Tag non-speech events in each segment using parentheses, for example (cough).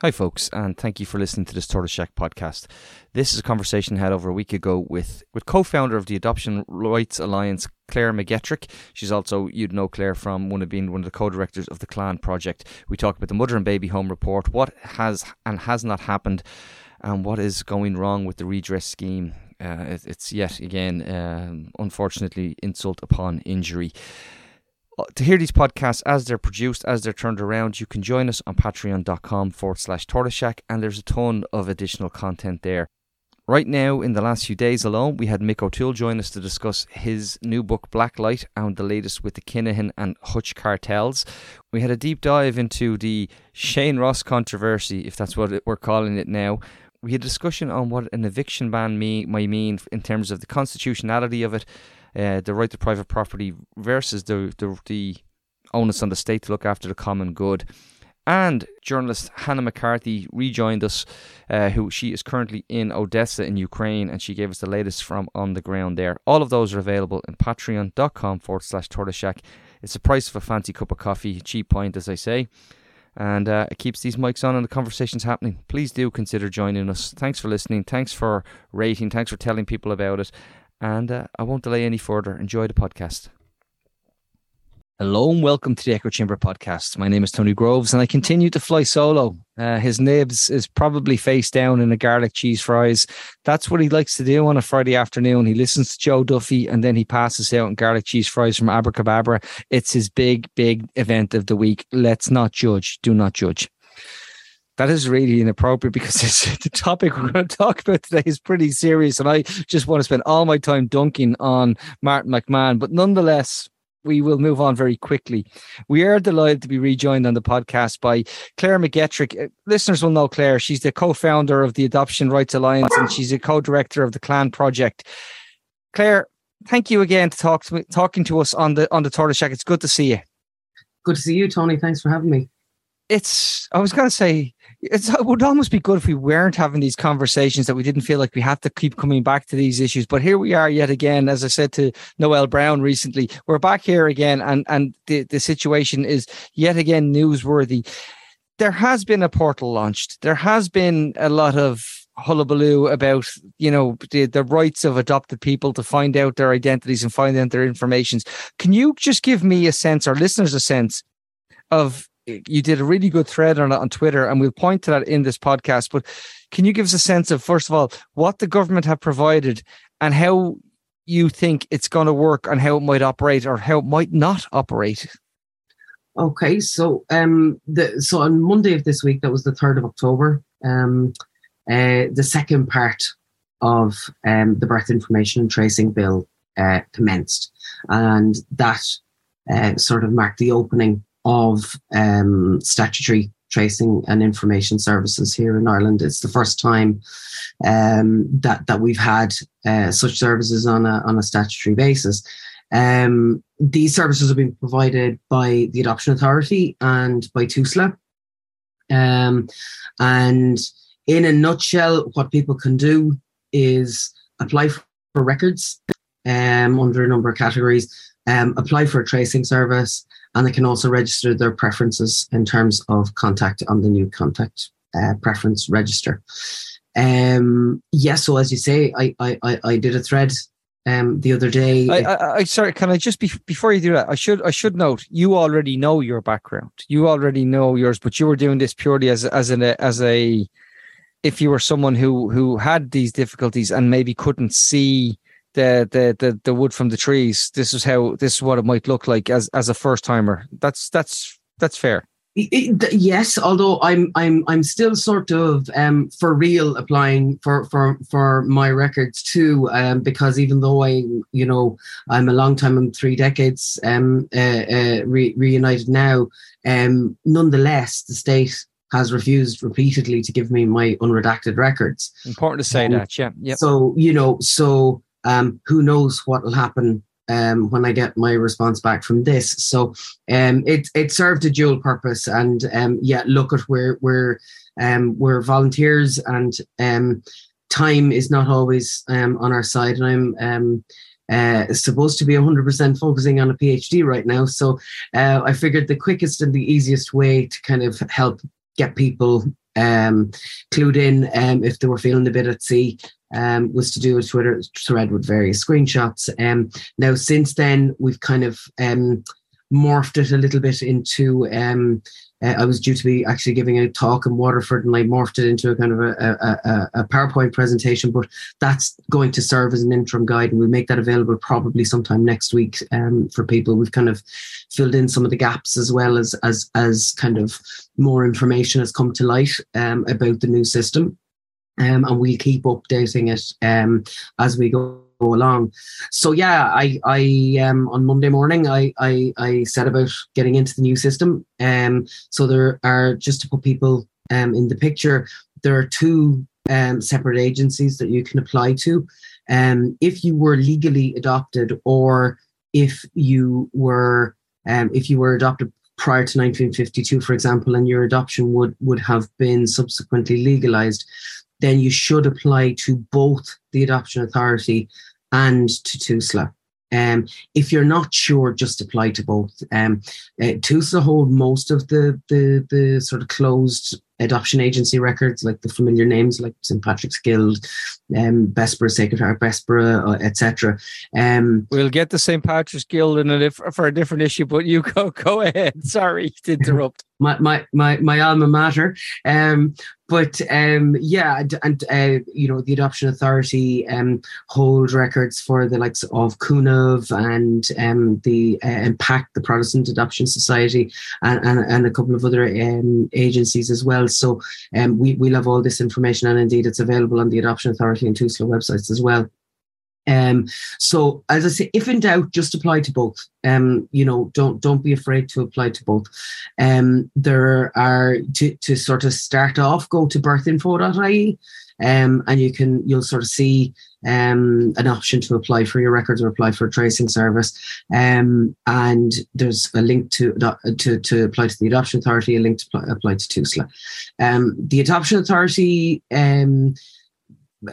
Hi, folks, and thank you for listening to this Tortoise Shack podcast. This is a conversation I had over a week ago with, with co founder of the Adoption Rights Alliance, Claire McGettrick. She's also, you'd know Claire from one of being one of the co directors of the Clann Project. We talked about the Mother and Baby Home Report, what has and has not happened, and what is going wrong with the redress scheme. Uh, it, it's yet again, um, unfortunately, insult upon injury. Uh, to hear these podcasts as they're produced, as they're turned around, you can join us on patreon.com forward slash tortoiseshack, and there's a ton of additional content there. Right now, in the last few days alone, we had Mick O'Toole join us to discuss his new book, Blacklight, and the latest with the Kinahan and Hutch cartels. We had a deep dive into the Shane Ross controversy, if that's what we're calling it now. We had a discussion on what an eviction ban may, might mean in terms of the constitutionality of it, uh, the right to private property versus the, the, the onus on the state to look after the common good. And journalist Hannah McCarthy rejoined us, uh, who she is currently in Odessa in Ukraine, and she gave us the latest from on the ground there. All of those are available in patreon.com forward slash tortoiseshack. It's the price of a fancy cup of coffee, cheap pint, as I say. And uh, it keeps these mics on and the conversations happening. Please do consider joining us. Thanks for listening. Thanks for rating. Thanks for telling people about it. And uh, I won't delay any further. Enjoy the podcast. Hello and welcome to the Echo Chamber podcast. My name is Tony Groves and I continue to fly solo. Uh, his nibs is probably face down in a garlic cheese fries. That's what he likes to do on a Friday afternoon. He listens to Joe Duffy and then he passes out in garlic cheese fries from Abrakebabra. It's his big, big event of the week. Let's not judge. Do not judge that is really inappropriate because (laughs) the topic we're going to talk about today is pretty serious. And I just want to spend all my time dunking on Martin McMahon. But nonetheless, we will move on very quickly. We are delighted to be rejoined on the podcast by Claire McGettrick. Uh, listeners will know Claire. She's the co founder of the Adoption Rights Alliance and she's a co director of the Clann Project. Claire, thank you again to talk to talking to us on the on the Tortoise Shack. It's good to see you. Good to see you, Tony. Thanks for having me. It's I was gonna say it's, it would almost be good if we weren't having these conversations that we didn't feel like we have to keep coming back to these issues. But here we are yet again, as I said to Noelle Brown recently, we're back here again, and and the the situation is yet again newsworthy. There has been a portal launched. There has been a lot of hullabaloo about you know the, the rights of adopted people to find out their identities and find out their informations. Can you just give me a sense, or listeners a sense, of you did a really good thread on it on Twitter, and we'll point to that in this podcast. But can you give us a sense of, first of all, what the government have provided and how you think it's going to work and how it might operate or how it might not operate? Okay, so um, the so on Monday of this week, that was the third of October, um, uh, the second part of um, the birth information and tracing bill uh, commenced, and that uh, sort of marked the opening of um, statutory tracing and information services here in Ireland. It's the first time um, that that we've had uh, such services on a on a statutory basis. Um, these services have been provided by the Adoption Authority and by TUSLA. Um, and in a nutshell, what people can do is apply for records um, under a number of categories, um, apply for a tracing service, and they can also register their preferences in terms of contact on the new contact uh, preference register. Um, yes, yeah, so as you say, I I, I did a thread um, the other day. I, I, I, sorry, can I just be before you do that? I should I should note you already know your background. You already know yours, but you were doing this purely as as an as a if you were someone who who had these difficulties and maybe couldn't see the, the the the wood from the trees. This is how this is what it might look like as as a first timer. That's that's that's fair. Yes, although I'm I'm I'm still sort of um, for real applying for for for my records too, um, because even though I you know I'm a long time, I'm three decades um, uh, uh, re- reunited now. Um, nonetheless, the state has refused repeatedly to give me my unredacted records. Important to say um, that, yeah. Yep. So you know, so um, who knows what will happen um, when I get my response back from this. So um, it it served a dual purpose, and um, yeah, look at where we're um, we're volunteers, and um, time is not always on our side, and I'm. Uh, supposed to be 100% focusing on a PhD right now. So uh, I figured the quickest and the easiest way to kind of help get people um, clued in um, if they were feeling a bit at sea. Um, was to do a Twitter thread with various screenshots. Um, now, since then, we've kind of um, morphed it a little bit into um, uh, I was due to be actually giving a talk in Waterford and I morphed it into a kind of a, a, a, PowerPoint presentation, but that's going to serve as an interim guide and we'll make that available probably sometime next week um, for people. We've kind of filled in some of the gaps as well as as as kind of more information has come to light um, about the new system. Um, and we'll keep updating it um, as we go along. So yeah, I I um on Monday morning I I I set about getting into the new system. Um so there are just to put people um in the picture, there are two um separate agencies that you can apply to. Um if you were legally adopted or if you were um if you were adopted prior to 1952 for example and your adoption would would have been subsequently legalized then you should apply to both the adoption authority and to TUSLA. Um, if you're not sure, just apply to both. Um, uh, TUSLA hold most of the, the the sort of closed adoption agency records, like the familiar names like St Patrick's Guild, um, Bessborough Sacred Heart, Bessborough, uh, etc. Um, we'll get the St Patrick's Guild in a for a different issue, but you (laughs) go go ahead. Sorry to interrupt. my my my my alma mater. Um, but um, yeah, and uh, you know the Adoption Authority um, hold records for the likes of Cúnamh and um, the uh, Impact, the Protestant Adoption Society, and, and, and a couple of other um, agencies as well. So um, we we'll have all this information, and indeed it's available on the Adoption Authority and TUSLA websites as well. Um, so as I say, if in doubt, just apply to both. Um, you know, don't don't be afraid to apply to both. Um, there are to, to sort of start off, go to birthinfo.ie um, and you can you'll sort of see um, an option to apply for your records or apply for a tracing service. Um, and there's a link to, to to apply to the adoption authority, a link to apply, to TUSLA. Um, the adoption authority um,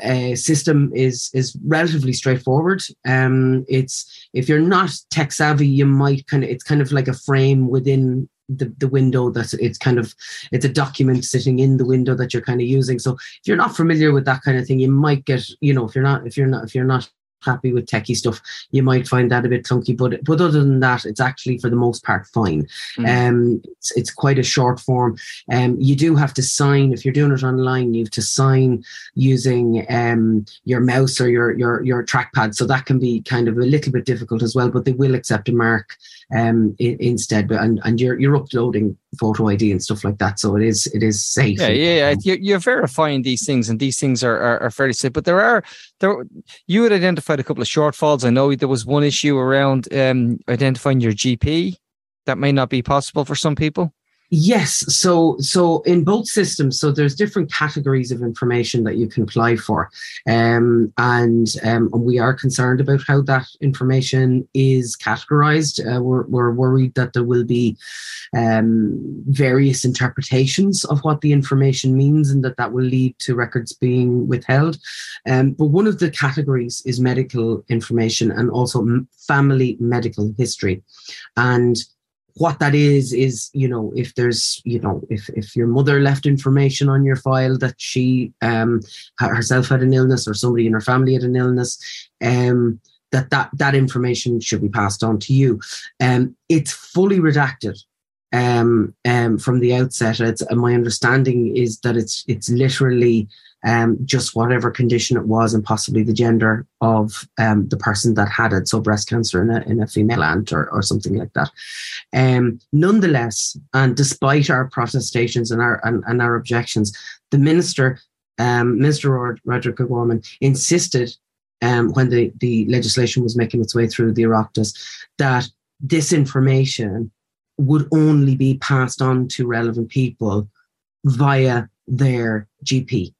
uh, system is is relatively straightforward. Um, it's if you're not tech savvy, you might kind of it's kind of like a frame within the, the window that it's kind of it's a document sitting in the window that you're kind of using. So if you're not familiar with that kind of thing, you might get you know if you're not if you're not if you're not happy with techie stuff, you might find that a bit clunky. But but other than that, it's actually for the most part fine. Mm. Um, it's, it's quite a short form. Um, you do have to sign if you're doing it online. You have to sign using um your mouse or your your your trackpad. So that can be kind of a little bit difficult as well. But they will accept a mark um I- instead. But and and you're you're uploading photo ID and stuff like that. So it is it is safe. Yeah, yeah, yeah. You're, you're verifying these things, and these things are, are, are fairly safe. But there are there you had identified a couple of shortfalls. I know there was one issue around um, identifying your GP that may not be possible for some people. Yes. So, so in both systems, so there's different categories of information that you can apply for, um, and um, we are concerned about how that information is categorized. Uh, we're, we're worried that there will be um, various interpretations of what the information means, and that that will lead to records being withheld. Um, but one of the categories is medical information and also family medical history, and what that is is you know if there's you know if if your mother left information on your file that she um herself had an illness or somebody in her family had an illness um that that that information should be passed on to you. Um it's fully redacted um, um, from the outset. It's, uh, my understanding is that it's it's literally um, just whatever condition it was and possibly the gender of um, the person that had it. So breast cancer in a, in a female aunt or, or something like that. Um, nonetheless, and despite our protestations and our and, and our objections, the minister, um, Minister Roderick O'Gorman, insisted um, when the, the legislation was making its way through the Oireachtas that this information would only be passed on to relevant people via their GP.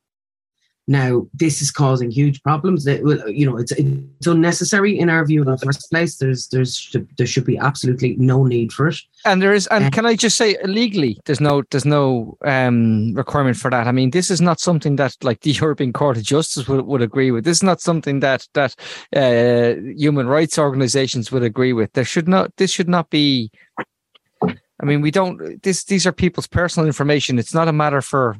Now, this is causing huge problems. That you know, it's it's unnecessary in our view in the first place. There's there's there should be absolutely no need for it. And there is, and um, can I just say, legally, there's no there's no um, requirement for that. I mean, this is not something that like the (laughs) European Court of Justice would, would agree with. This is not something that that uh, human rights organisations would agree with. There should not this should not be. I mean, we don't. This these are people's personal information. It's not a matter for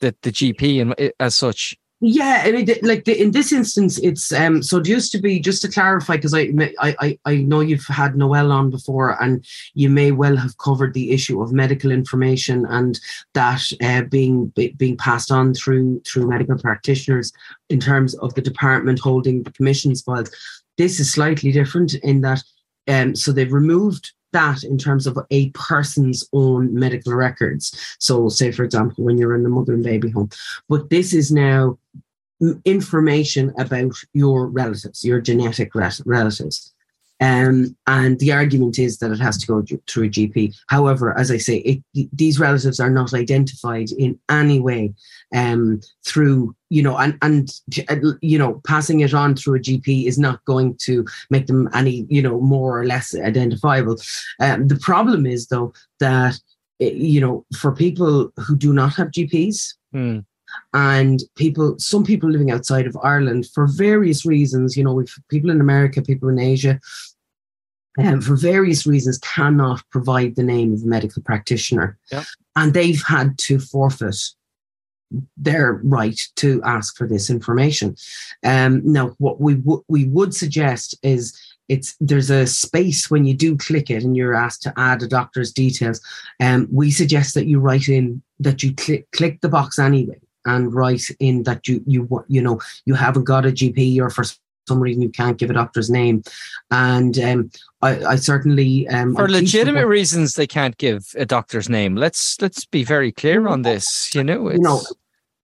the the GP and as such. Yeah, I mean, like the, in this instance, it's um. So it used to be just to clarify because I, I I know you've had Noelle on before, and you may well have covered the issue of medical information and that uh, being being passed on through through medical practitioners in terms of the department holding the commissions files. This is slightly different in that, um. So they've removed that in terms of a person's own medical records. So, say, for example, when you're in the mother and baby home. But this is now information about your relatives, your genetic relatives. Um, and the argument is that it has to go through a GP. However, as I say, it, these relatives are not identified in any way um, through, you know, and, and, you know, passing it on through a GP is not going to make them any, you know, more or less identifiable. Um, the problem is, though, that, eh, you know, for people who do not have GPs, hmm and people some people living outside of ireland for various reasons you know we've people in america people in asia um, for various reasons cannot provide the name of a medical practitioner. Yep. And they've had to forfeit their right to ask for this information. Um, now, what we w- we would suggest is it's there's a space when you do click it and you're asked to add a doctor's details. Um, we suggest that you write in that you click click the box anyway and write in that you you you know you haven't got a GP or for some reason you can't give a doctor's name. And um, I, I, certainly um, for legitimate reasons they can't give a doctor's name. Let's let's be very clear on this. You know, you know,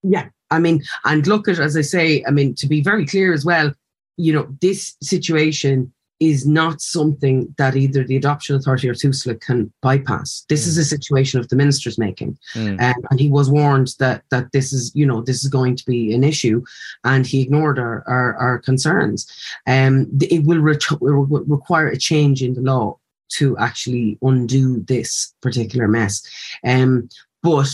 yeah. I mean, and look at as I say. I mean, to be very clear as well. You know, this situation is not something that either the adoption authority or TUSLA can bypass. This mm. is a situation of the minister's making, mm. um, and he was warned that that this is you know this is going to be an issue, and he ignored our our, our concerns. Um, it will re- require a change in the law to actually undo this particular mess. Um, but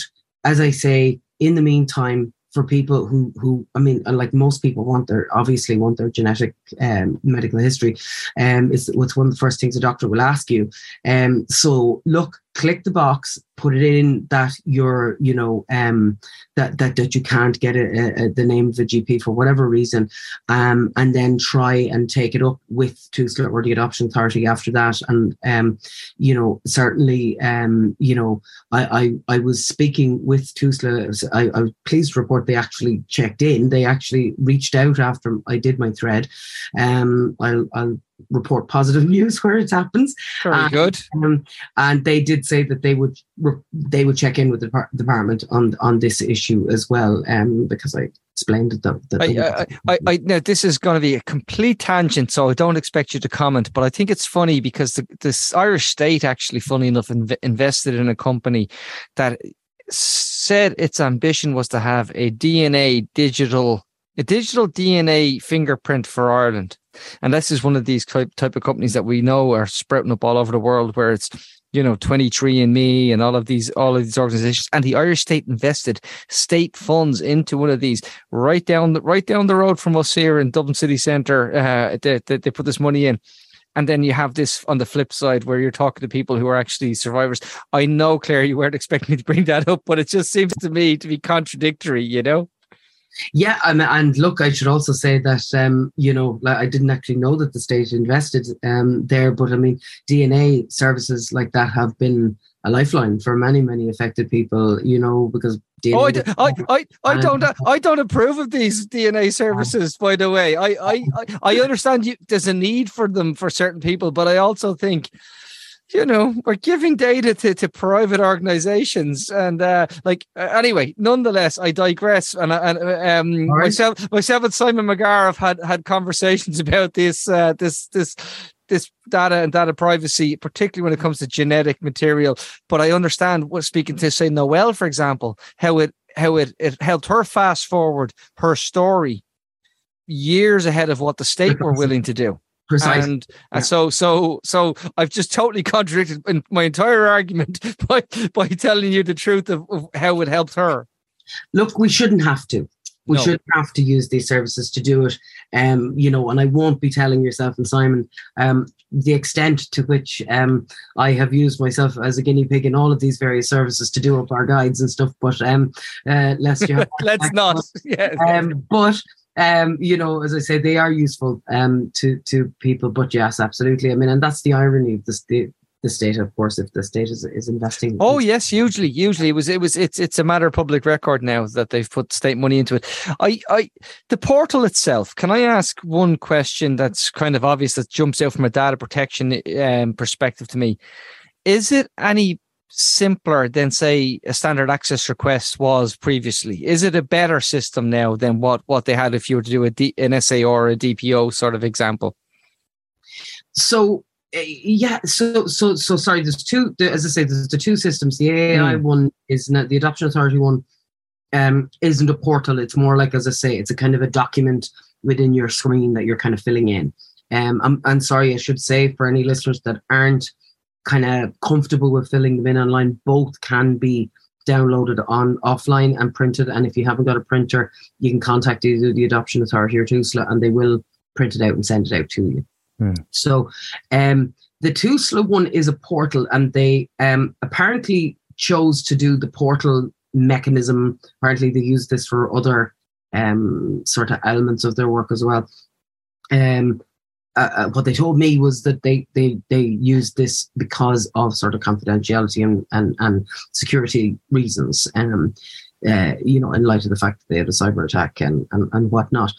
as I say, in the meantime, for people who who I mean, like most people want their obviously want their genetic um, medical history. Um, is what's one of the first things a doctor will ask you. Um, so look, click the box, put it in that you're, you know, um, that that that you can't get a, a, the name of the GP for whatever reason, um, and then try and take it up with TUSLA or the adoption authority after that. And um, you know, certainly, um, you know, I I, I was speaking with TUSLA. I, I was pleased to report they actually checked in. They actually reached out after I did my thread. Um, I'll I'll report positive (laughs) news where it happens. Very um, good. Um, and they did say that they would they would check in with the department on on this issue as well, um, because I explained it. That, that I, I, I, I, now this is going to be a complete tangent, so I don't expect you to comment. But I think it's funny because the this Irish state actually, funny enough, inv- invested in a company that said its ambition was to have a DNA digital a digital DNA fingerprint for Ireland. And this is one of these type, type of companies that we know are sprouting up all over the world where it's, you know, 23andMe and all of these, all of these organizations. And the Irish state invested state funds into one of these right down the, right down the road from us here in Dublin city centre. Uh, they, they, they put this money in. And then you have this on the flip side where you're talking to people who are actually survivors. I know, Claire, you weren't (laughs) expecting me to bring that up, but it just seems to me to be contradictory, you know? Yeah, and, and look, I should also say that um, you know I didn't actually know that the state invested um, there, but I mean DNA services like that have been a lifeline for many many affected people. You know because DNA oh, I, I, I, I don't I don't approve of these DNA services. By the way, I I I (laughs) understand you, there's a need for them for certain people, but I also think you know, we're giving data to, to private organizations. And uh, like, uh, anyway, nonetheless, I digress. And, and um, right. myself, myself and Simon McGarr have had, had conversations (laughs) about this, uh, this, this, this data and data privacy, particularly when it comes to genetic material. But I understand what speaking to say Noelle, for example, how it, how it, it helped her fast forward her story years ahead of what the state were willing to do. Precisely. And, and uh, so, so, so I've just totally (laughs) contradicted my entire argument (laughs) by by telling you the truth of, of how it helped her. Look, we shouldn't have to. we No. shouldn't have to use these services to do it. Um, you know, and I won't be telling yourself and Simon um, the extent to which um, I have used myself as a guinea pig in all of these various services to do up our guides and stuff. But um, uh, lest you have (laughs) Let's not. Yeah. um, but um, you know, as I say, they are useful um, to to people. But yes, absolutely. I mean, and that's the irony of this, the the state, of course, if the state is, is investing. Oh yes, hugely, hugely. It was, it was, it's, it's a matter of public record now that they've put state money into it. I, I, the portal itself. Can I ask one question that's kind of obvious that jumps out from a data protection um, perspective to me? Is it any simpler than say a standard access request was previously? Is it a better system now than what what they had if you were to do a D, an SA or a DPO sort of example? So uh, yeah, so so so sorry. There's two. The, as I say, there's the two systems. The AI Mm. one is not the adoption authority one. Um, isn't a portal. It's more like, as I say, it's a kind of a document within your screen that you're kind of filling in. Um, I'm, I'm sorry, I should say for any listeners that aren't kind of comfortable with filling them in online, both can be downloaded on offline and printed. And if you haven't got a printer, you can contact either the adoption authority or TUSLA, and they will print it out and send it out to you. Hmm. So, um, the TUSLA one is a portal, and they um, apparently chose to do the portal mechanism. Apparently, they use this for other um, sort of elements of their work as well. Um, uh, uh, what they told me was that they they they used this because of sort of confidentiality and and, and security reasons. Um, uh, you know, in light of the fact that they had a cyber attack and and, and whatnot.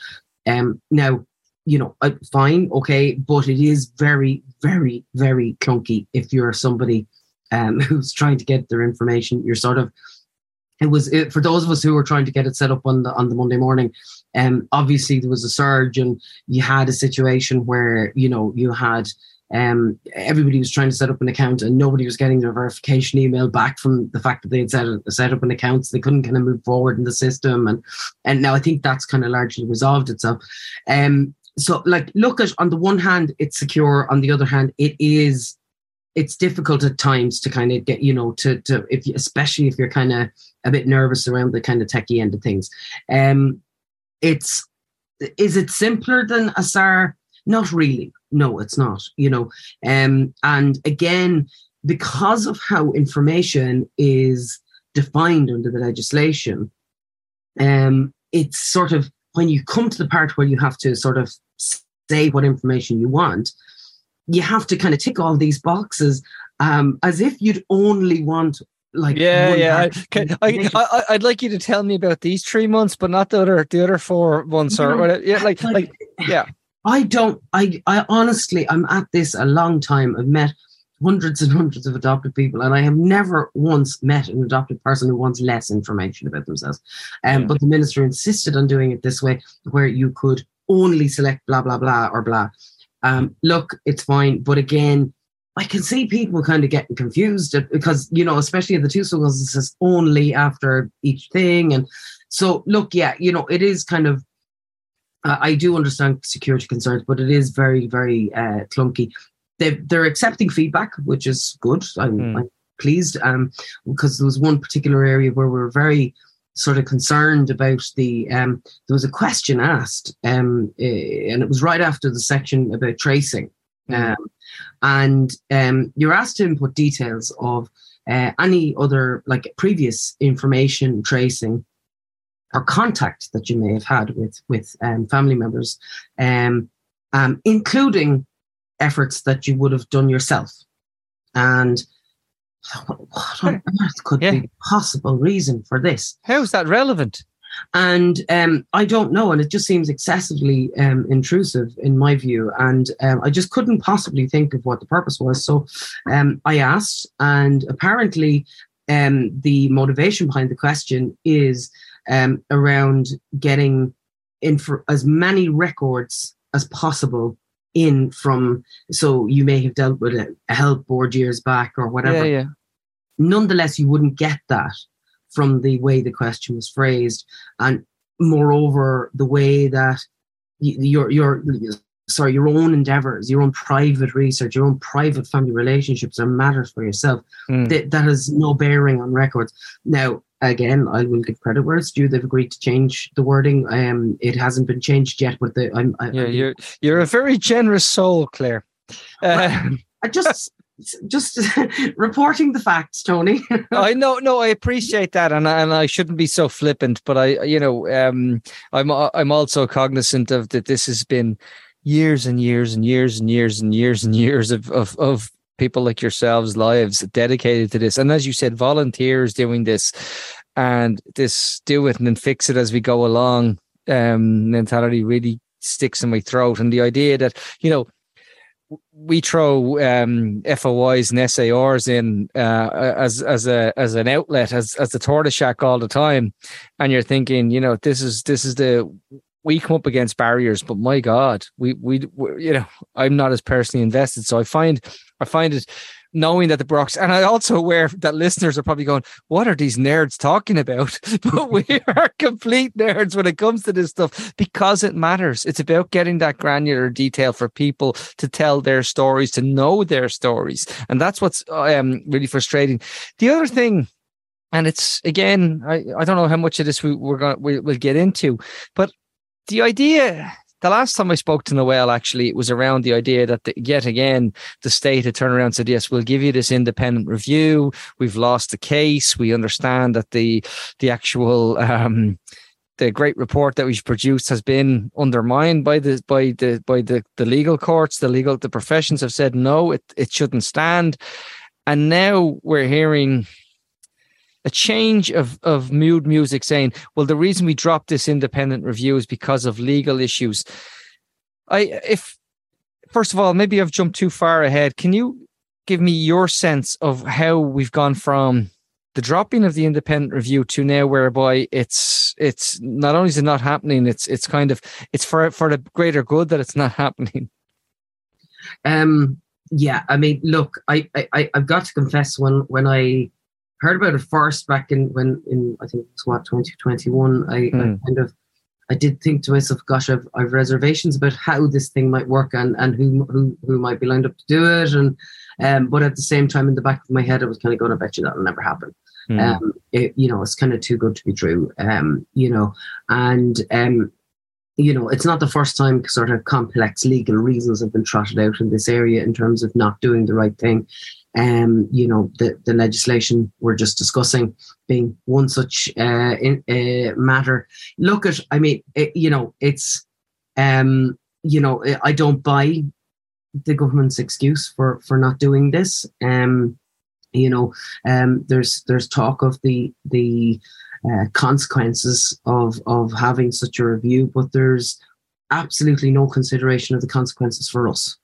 Um, now, you know, uh, fine, okay, but it is very, very, very clunky if you're somebody um, (laughs) who's trying to get their information. You're sort of it was it, for those of us who were trying to get it set up on the on the Monday morning. Um, obviously there was a surge, and you had a situation where you know you had um everybody was trying to set up an account, and nobody was getting their verification email back from the fact that they had set set up an account. So they couldn't kind of move forward in the system, and and now I think that's kind of largely resolved itself. Um, so like look at on the one hand it's secure, on the other hand it is it's difficult at times to kind of get you know to to if especially if you're kind of a bit nervous around the kind of techie end of things. Um, it's is it simpler than ASAR? Not really. No, it's not. You know, um, and again, because of how information is defined under the legislation, um, it's sort of when you come to the part where you have to sort of say what information you want, you have to kind of tick all these boxes um, as if you'd only want like yeah, yeah. I, can, I, I i'd like you to tell me about these three months, but not the other, the other four months, or whatever. Yeah, like, like, yeah. I don't. I. I honestly, I'm at this a long time. I've met hundreds and hundreds of adopted people, and I have never once met an adopted person who wants less information about themselves. Um, Yeah. But the minister insisted on doing it this way, where you could only select blah blah blah or blah. Um, look, it's fine, but again, I can see people kind of getting confused because you know, especially at the two schools, it says only after each thing, and so look, yeah, you know, it is kind of uh, I do understand security concerns, but it is very, very uh, clunky. They they're accepting feedback, which is good. I'm, Hmm. I'm pleased um, because there was one particular area where we were very sort of concerned about the. Um, there was a question asked, um, eh, and it was right after the section about tracing, Mm. um, and um, you're asked to input details of uh, any other like previous information tracing or contact that you may have had with with um, family members, um, um, including efforts that you would have done yourself. And what on earth could Yeah. be possible reason for this? How's that relevant? And um, I don't know, and it just seems excessively um, intrusive in my view. And um, I just couldn't possibly think of what the purpose was. So um, I asked, and apparently, um, the motivation behind the question is um, around getting in for as many records as possible in from. So you may have dealt with a, a help board years back or whatever Yeah, yeah. nonetheless you wouldn't get that from the way the question was phrased and moreover the way that your your sorry your own endeavors your own private research your own private family relationships are matters for yourself Mm. that, that has no bearing on records now again, I will give credit where it's due. They've agreed to change the wording. Um, it hasn't been changed yet, but the I'm, I, yeah, you're you're a very generous soul, Claire. Uh, I just (laughs) just (laughs) reporting the facts, Tony. (laughs) I know, no, I appreciate that, and I, and I shouldn't be so flippant, but I, you know, um, I'm I'm also cognizant of that. This has been years and years and years and years and years and years of of of people like yourselves' lives dedicated to this, and as you said, volunteers doing this, and this do it and then fix it as we go along. Um, mentality really sticks in my throat, and the idea that you know we throw um, FOIs and SARs in uh, as as a as an outlet as as the tortoise shack all the time, and you're thinking, you know, this is this is the we come up against barriers, but my God, we we, we you know, I'm not as personally invested, so I find I find it knowing that the Brocks, and I also aware that listeners are probably going, "What are these nerds talking about?" (laughs) but we (laughs) are complete nerds when it comes to this stuff because it matters. It's about getting that granular detail for people to tell their stories, to know their stories, and that's what's um, really frustrating. The other thing. And it's again, I, I don't know how much of this we, we're going we, we'll get into, but the idea the last time I spoke to Noelle, actually, it was around the idea that the, yet again the state had turned around and said, "Yes, we'll give you this independent review. We've lost the case. We understand that the the actual." Um, the great report that we've produced has been undermined by the by the by the, the legal courts. The legal the professions have said no, it, it shouldn't stand. And now we're hearing a change of of mood music saying, well, the reason we dropped this independent review is because of legal issues. I if first of all, maybe I've jumped too far ahead. Can you give me your sense of how we've gone from the dropping of the independent review to now whereby it's it's not only is it not happening, it's it's kind of it's for for the greater good that it's not happening. Um yeah, I mean, look, I I I've got to confess when when I heard about it first back in when in I think it's what 2021. I, mm. I hmm. kind of I did think to myself, gosh, I've, I've reservations about how this thing might work and, and who, who, who might be lined up to do it. And, um, but at the same time, in the back of my head, I was kind of going, I bet you that'll never happen. Mm. Um, it, you know, it's kind of too good to be true. Um, you know, and, um, you know, it's not the first time sort of complex legal reasons have been trotted out in this area in terms of not doing the right thing um, you know, the, the legislation we're just discussing being one such uh, in, uh, matter. Look at, I mean, it, you know, it's, um, you know, I don't buy the government's excuse for for not doing this. Um, you know, um, there's there's talk of the the uh, consequences of of having such a review, but there's absolutely no consideration of the consequences for us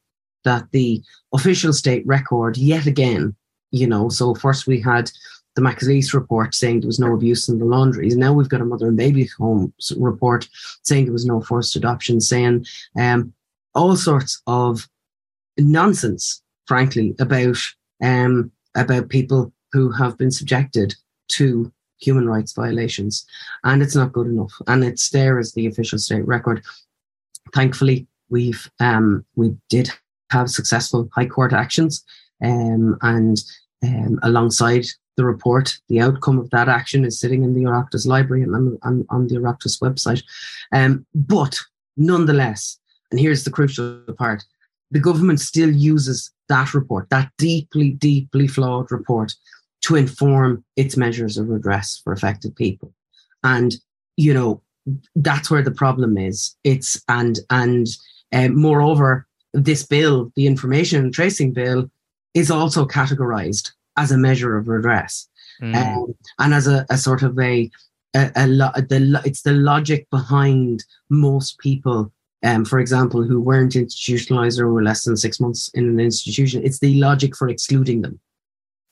that the official state record, yet again, you know, so first we had the McAleese report saying there was no abuse in the laundries. Now we've got a mother and baby home report saying there was no forced adoption, saying um, all sorts of nonsense, frankly, about um, about people who have been subjected to human rights violations, and it's not good enough. And it's there as the official state record. Thankfully, we've um, we did have successful High Court actions. Um, and um, alongside the report, the outcome of that action is sitting in the Oireachtas library and on, on, on the Oireachtas website. Um, but nonetheless, and here's the crucial part the government still uses that report, that deeply, deeply flawed report, to inform its measures of redress for affected people. And, you know, that's where the problem is. It's, and, and, uh, moreover, this bill, the information tracing bill, is also categorized as a measure of redress mm. um, and as a, a, sort of a, a, a lo- the, it's the logic behind most people um, for example, who weren't institutionalized or were less than six months in an institution, it's the logic for excluding them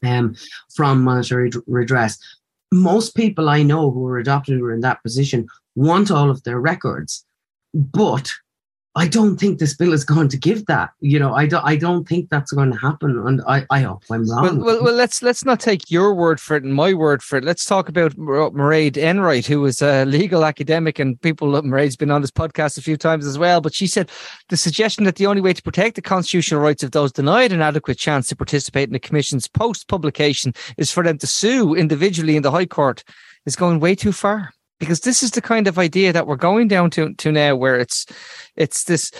um, from monetary redress. Most people I know who are adopted who are in that position want all of their records, but I don't think this bill is going to give that. You know, I don't. I don't think that's going to happen, and I, I hope I'm wrong. Well, well, well, let's let's not take your word for it and my word for it. Let's talk about uh, Mairead Enright, who is a legal academic, and people. Uh, Mairead's been on this podcast a few times as well. But she said the suggestion that the only way to protect the constitutional rights of those denied an adequate chance to participate in the Commission's post publication is for them to sue individually in the High Court is going way too far because this is the kind of idea that we're going down to to now where it's it's this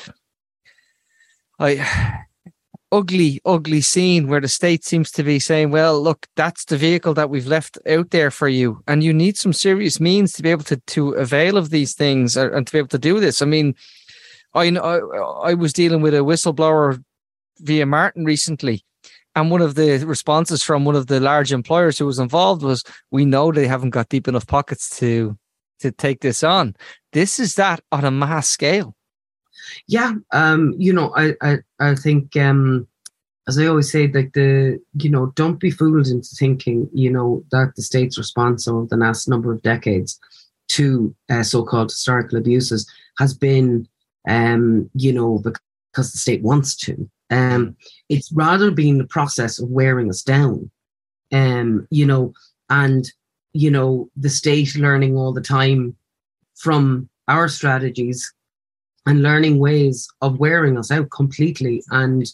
I ugly, ugly scene where the state seems to be saying, well, look, that's the vehicle that we've left out there for you. And you need some serious means to be able to, to avail of these things and to be able to do this. I mean, I, I, I was dealing with a whistleblower via Martin recently. And one of the responses from one of the large employers who was involved was, we know they haven't got deep enough pockets to, to take this on. This is that on a mass scale. Yeah, um, you know, I, I, I think, um, as I always say, like the, you know, don't be fooled into thinking, you know, that the state's response over the last number of decades to uh, so-called historical abuses has been, um, you know, because the state wants to. Um, it's rather been the process of wearing us down, um, you know, and you know the state learning all the time from our strategies and learning ways of wearing us out completely. And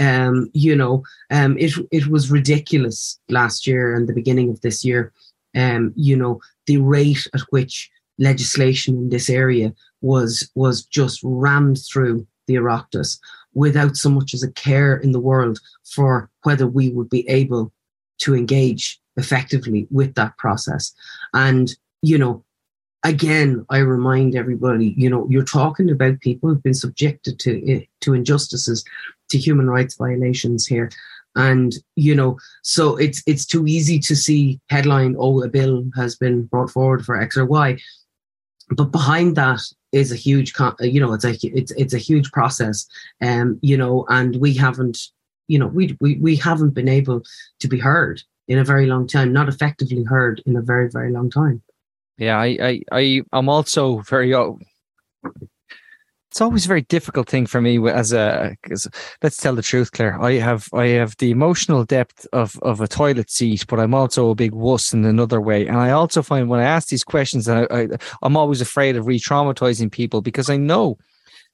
um, you know, um, it it was ridiculous last year and the beginning of this year. Um, you know, the rate at which legislation in this area was was just rammed through the Oireachtas without so much as a care in the world for whether we would be able to engage effectively with that process. And you know, again, I remind everybody, you know, you're talking about people who've been subjected to eh, to injustices, to human rights violations here. And you know, so it's it's too easy to see headline, oh, a bill has been brought forward for X or Y, but behind that is a huge, you know, it's a it's it's a huge process, um, you know, and we haven't, you know, we we we haven't been able to be heard in a very long time, not effectively heard in a very very long time. Yeah, I, I, I, I'm also very. Oh, it's always a very difficult thing for me as a. Cause let's tell the truth, Claire. I have, I have the emotional depth of of a toilet seat, but I'm also a big wuss in another way. And I also find when I ask these questions, I, I I'm always afraid of re-traumatizing people because I know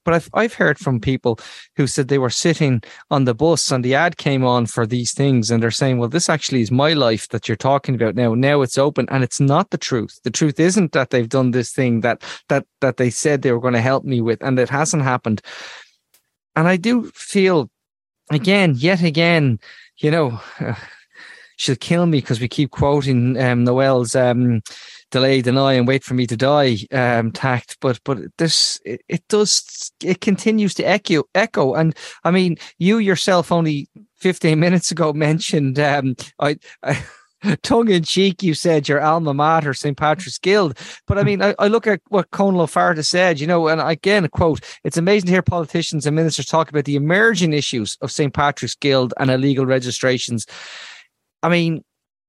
but I've I've heard from people who said they were sitting on the bus and the ad came on for these things, and they're saying, "Well, this actually is my life that you're talking about now. Now it's open, and it's not the truth. The truth isn't that they've done this thing that that that they said they were going to help me with, and it hasn't happened." And I do feel, again, yet again, you know. Uh, (sighs) she'll kill me because we keep quoting um, Noelle's um, delay, deny, and wait for me to die um, tact. But but this it, it does it continues to echo echo. And I mean, you yourself only 15 (laughs) minutes ago mentioned um, I, I (laughs) tongue in cheek, you said your alma mater, St. Patrick's Guild. But I mean, I, I look at what Conall Ó Fátharta said, you know, and again, quote, it's amazing to hear politicians and ministers talk about the emerging issues of St. Patrick's Guild and illegal registrations. I mean,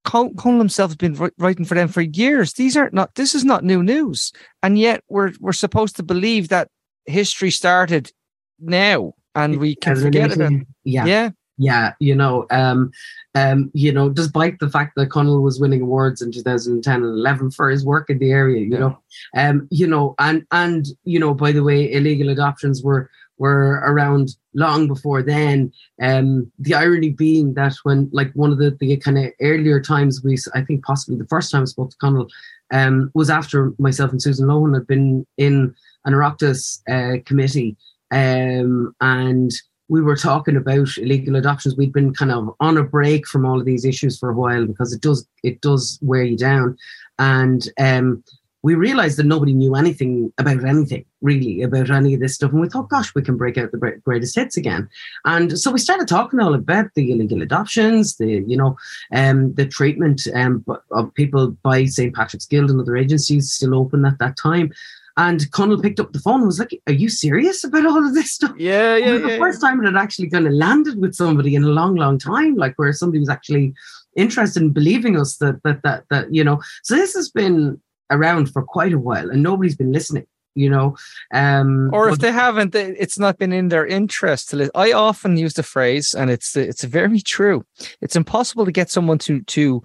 Conall himself has been writing for them for years. These aren't not. This is not new news, and yet we're we're supposed to believe that history started now, and we can forget it. Yeah, yeah, yeah. You know, um, um, you know, despite the fact that Conall was winning awards in 2010 and 11 for his work in the area, you yeah. know, um, you know, and and you know, by the way, illegal adoptions were were around long before then. Um, the irony being that when, like, one of the, the kind of earlier times we, I think possibly the first time I spoke to Conall, um, was after myself and Susan Lohan had been in an Oireachtas uh, committee, um, and we were talking about illegal adoptions. We'd been kind of on a break from all of these issues for a while because it does it does wear you down, and um, we realized that nobody knew anything about anything really about any of this stuff. And we thought, gosh, we can break out the greatest hits again. And so we started talking all about the illegal adoptions, the, you know, um, the treatment um, of people by St. Patrick's Guild and other agencies still open at that time. And Conall picked up the phone and was like, Are you serious about all of this stuff? Yeah, yeah. the yeah, first time it had actually kind of landed with somebody in a long, long time, like where somebody was actually interested in believing us that that that that, you know. So this has been around for quite a while and nobody's been listening you know um or if but, they haven't it's not been in their interest to listen. i often use the phrase and it's it's very true it's impossible to get someone to to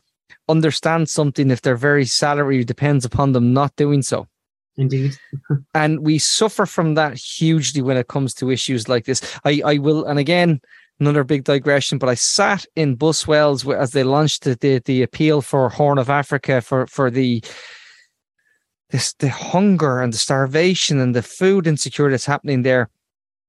understand something if their very salary depends upon them not doing so indeed (laughs) and we suffer from that hugely when it comes to issues like this i i will and again another big digression, but I sat in Buswells as they launched the, the, the appeal for Horn of Africa for for the this the hunger and the starvation and the food insecurity that's happening there.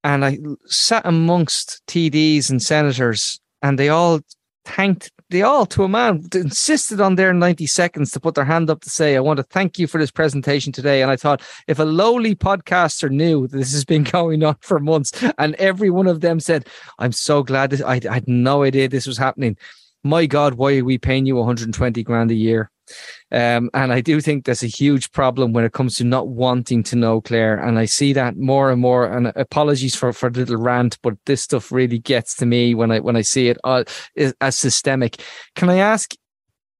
And I sat amongst TDs and senators, and they all thanked they all to a man insisted on their 90 seconds to put their hand up to say i want to thank you for this presentation today and i thought if a lowly podcaster knew this has been (laughs) going on for months and every one of them said i'm so glad that I, I had no idea this was happening my god why are we paying you 120 grand a year um, and I do think there's a huge problem when it comes to not wanting to know Claire. And I see that more and more. And apologies for, for the little rant, but this stuff really gets to me when I when I see it uh, as systemic. Can I ask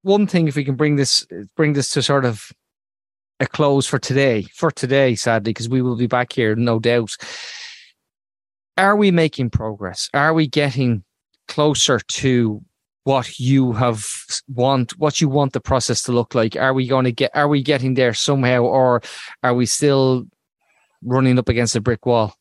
one thing if we can bring this bring this to sort of a close for today? For today, sadly, because we will be back here, no doubt. Are we making progress? Are we getting closer to what you have want what you want the process to look like. Are we going to get are we getting there somehow or are we still running up against a brick wall?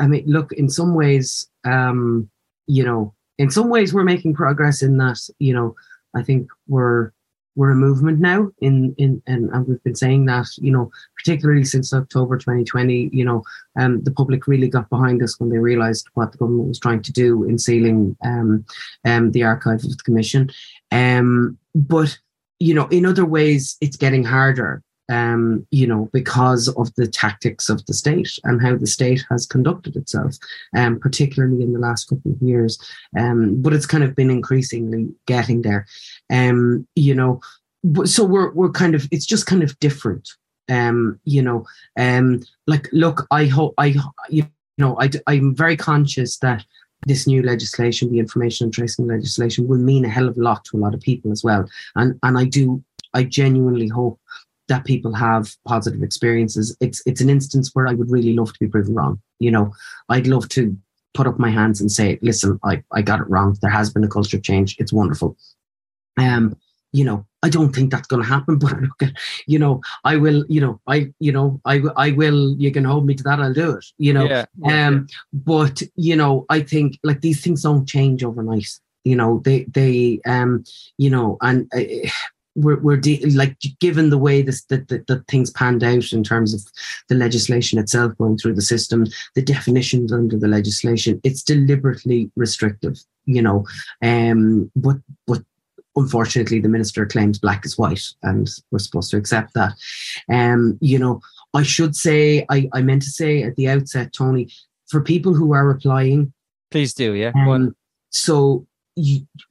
I mean look in some ways um you know in some ways we're making progress in that you know i think we're we're a movement now in in and, and we've been saying that you know particularly since october 2020 you know um, the public really got behind us when they realized what the government was trying to do in sealing um, um, the archive of the commission. Um, but you know in other ways it's getting harder um, you know, because of the tactics of the state and how the state has conducted itself, um, particularly in the last couple of years. Um, but it's kind of been increasingly getting there. Um, you know, so we're we're kind of it's just kind of different. Um, you know, um, like look, I hope I you know I I'm very conscious that this new legislation, the information and tracing legislation, will mean a hell of a lot to a lot of people as well. And and I do I genuinely hope that people have positive experiences. It's it's an instance where I would really love to be proven wrong. You know, I'd love to put up my hands and say, listen, I, I got it wrong. There has been a culture change. It's wonderful. Um, you know, I don't think that's going to happen, (laughs) but look at, you know, I will, you know, I, you know, I, I will, you can hold me to that. I'll do it, you know, yeah, um, but you know, I think like these things don't change overnight, you know, they, they, um, you know, and uh, we're, we're de- like given the way this that the, the, things panned out in terms of the legislation itself going through the system the definitions under the legislation it's deliberately restrictive you know? Um but but unfortunately the minister claims black is white and we're supposed to accept that. Um you know i should say i i meant to say at the outset tony for people who are applying please do yeah um, so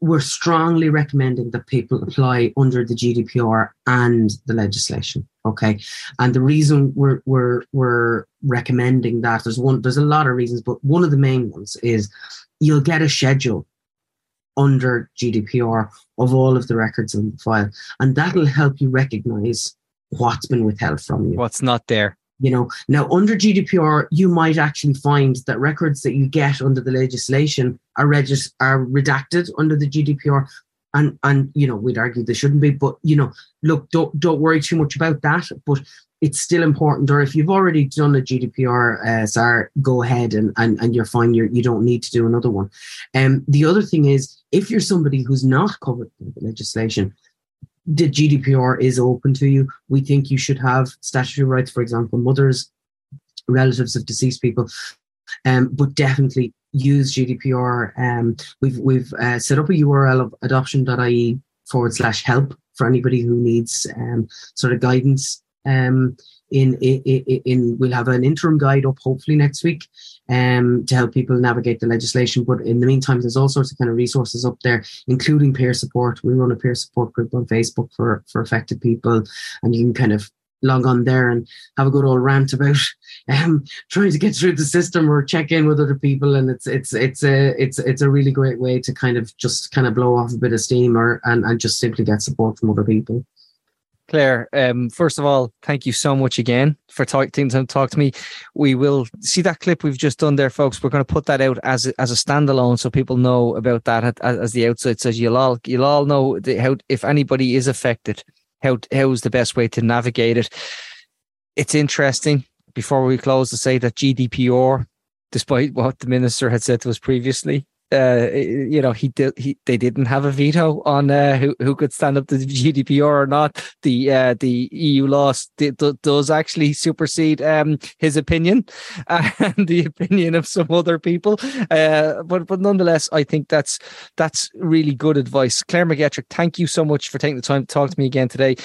we're strongly recommending that people apply under the GDPR and the legislation. Okay, and the reason we're we're we're recommending that there's one there's a lot of reasons, but one of the main ones is you'll get a schedule under GDPR of all of the records in the file, and that'll help you recognize what's been withheld from you, what's not there you know now under gdpr you might actually find that records that you get under the legislation are regis- are redacted under the gdpr and and you know we'd argue they shouldn't be but you know look don't don't worry too much about that but it's still important. Or if you've already done a gdpr uh, SAR, go ahead and, and and you're fine you're, you don't need to do another one. And um, the other thing is if you're somebody who's not covered by the legislation the GDPR is open to you. We think you should have statutory rights, for example, mothers, relatives of deceased people, um, but definitely use GDPR. Um, we've we've uh, set up a URL of adoption.ie forward slash help for anybody who needs um, sort of guidance um, in, in, in we'll have an interim guide up hopefully next week um, to help people navigate the legislation. But in the meantime, there's all sorts of kind of resources up there, including peer support. We run a peer support group on Facebook for for affected people, and you can kind of log on there and have a good old rant about (laughs) um, trying to get through the system or check in with other people and it's it's it's a it's it's a really great way to kind of just kind of blow off a bit of steam or and, and just simply get support from other people Claire, um, first of all, thank you so much again for taking time to talk to me. We will see that clip we've just done there, folks. We're going to put that out as as a standalone, so people know about that as, as the outside says. You'll all you'll all know the, how if anybody is affected, how how is the best way to navigate it. It's interesting. Before we close, to say that GDPR despite what the minister had said to us previously uh, you know, he did. He they didn't have a veto on uh, who who could stand up to the GDPR or not. The uh, the EU law does actually supersede um, his opinion (laughs) and the opinion of some other people. Uh, but but nonetheless, I think that's that's really good advice. Claire McGettrick, thank you so much for taking the time to talk to me again today.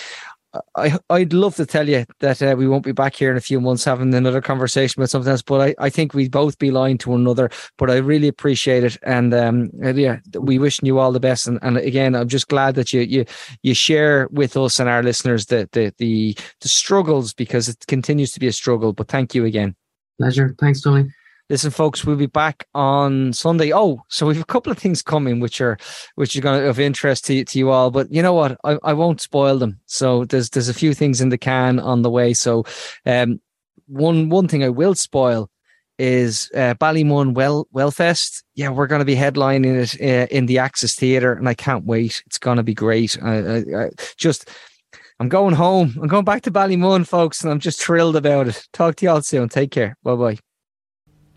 I, I'd love to tell you that uh, we won't be back here in a few months having another conversation about something else, but I, I think we'd both be lying to one another. But I really appreciate it, and um, yeah, we wishing you all the best. And, and again, I'm just glad that you you you share with us and our listeners the the the, the struggles because it continues to be a struggle. But thank you again. Pleasure. Thanks, Tony. Listen, folks, we'll be back on Sunday. Oh, so we've a couple of things coming which are which are going to of interest to, to you all. But you know what? I, I won't spoil them. So there's there's a few things in the can on the way. So um one one thing I will spoil is uh, Ballymun Well Wellfest. Yeah, we're going to be headlining it uh, in the Axis Theatre, and I can't wait. It's going to be great. I, I, I just. I'm going home. I'm going back to Ballymun, folks, and I'm just thrilled about it. Talk to you all soon. Take care. Bye bye.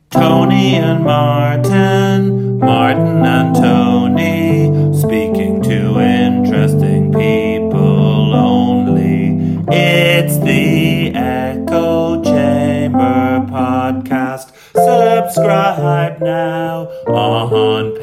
Tony and Martin, Martin and Tony, speaking to interesting people only. It's the Echo Chamber podcast. Subscribe now on